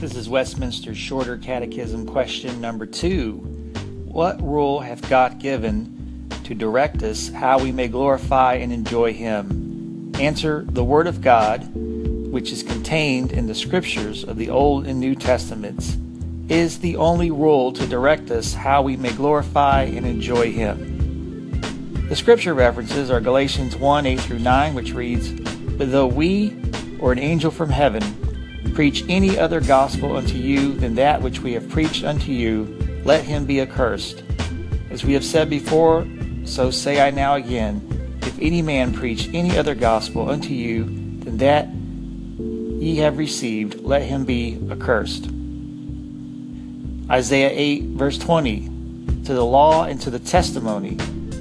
This is Westminster Shorter Catechism question number two. What rule hath God given to direct us how we may glorify and enjoy Him? Answer The Word of God, which is contained in the Scriptures of the Old and New Testaments, is the only rule to direct us how we may glorify and enjoy Him. The Scripture references are Galatians 1 8 through 9, which reads, But though we or an angel from heaven preach any other gospel unto you than that which we have preached unto you, let him be accursed. As we have said before, so say I now again, if any man preach any other gospel unto you than that ye have received, let him be accursed. Isaiah 8, verse 20 To the law and to the testimony,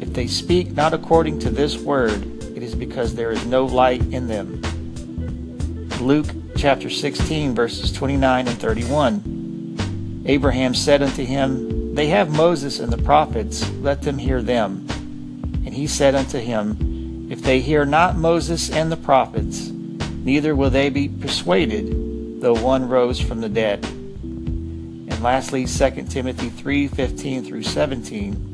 if they speak not according to this word, it is because there is no light in them. Luke chapter 16, verses 29 and 31. Abraham said unto him, They have Moses and the prophets, let them hear them. And he said unto him, If they hear not Moses and the prophets, neither will they be persuaded, though one rose from the dead. And lastly, 2 Timothy 3 15 through 17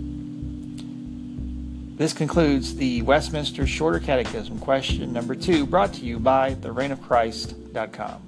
This concludes the Westminster Shorter Catechism question number two, brought to you by thereignofchrist.com.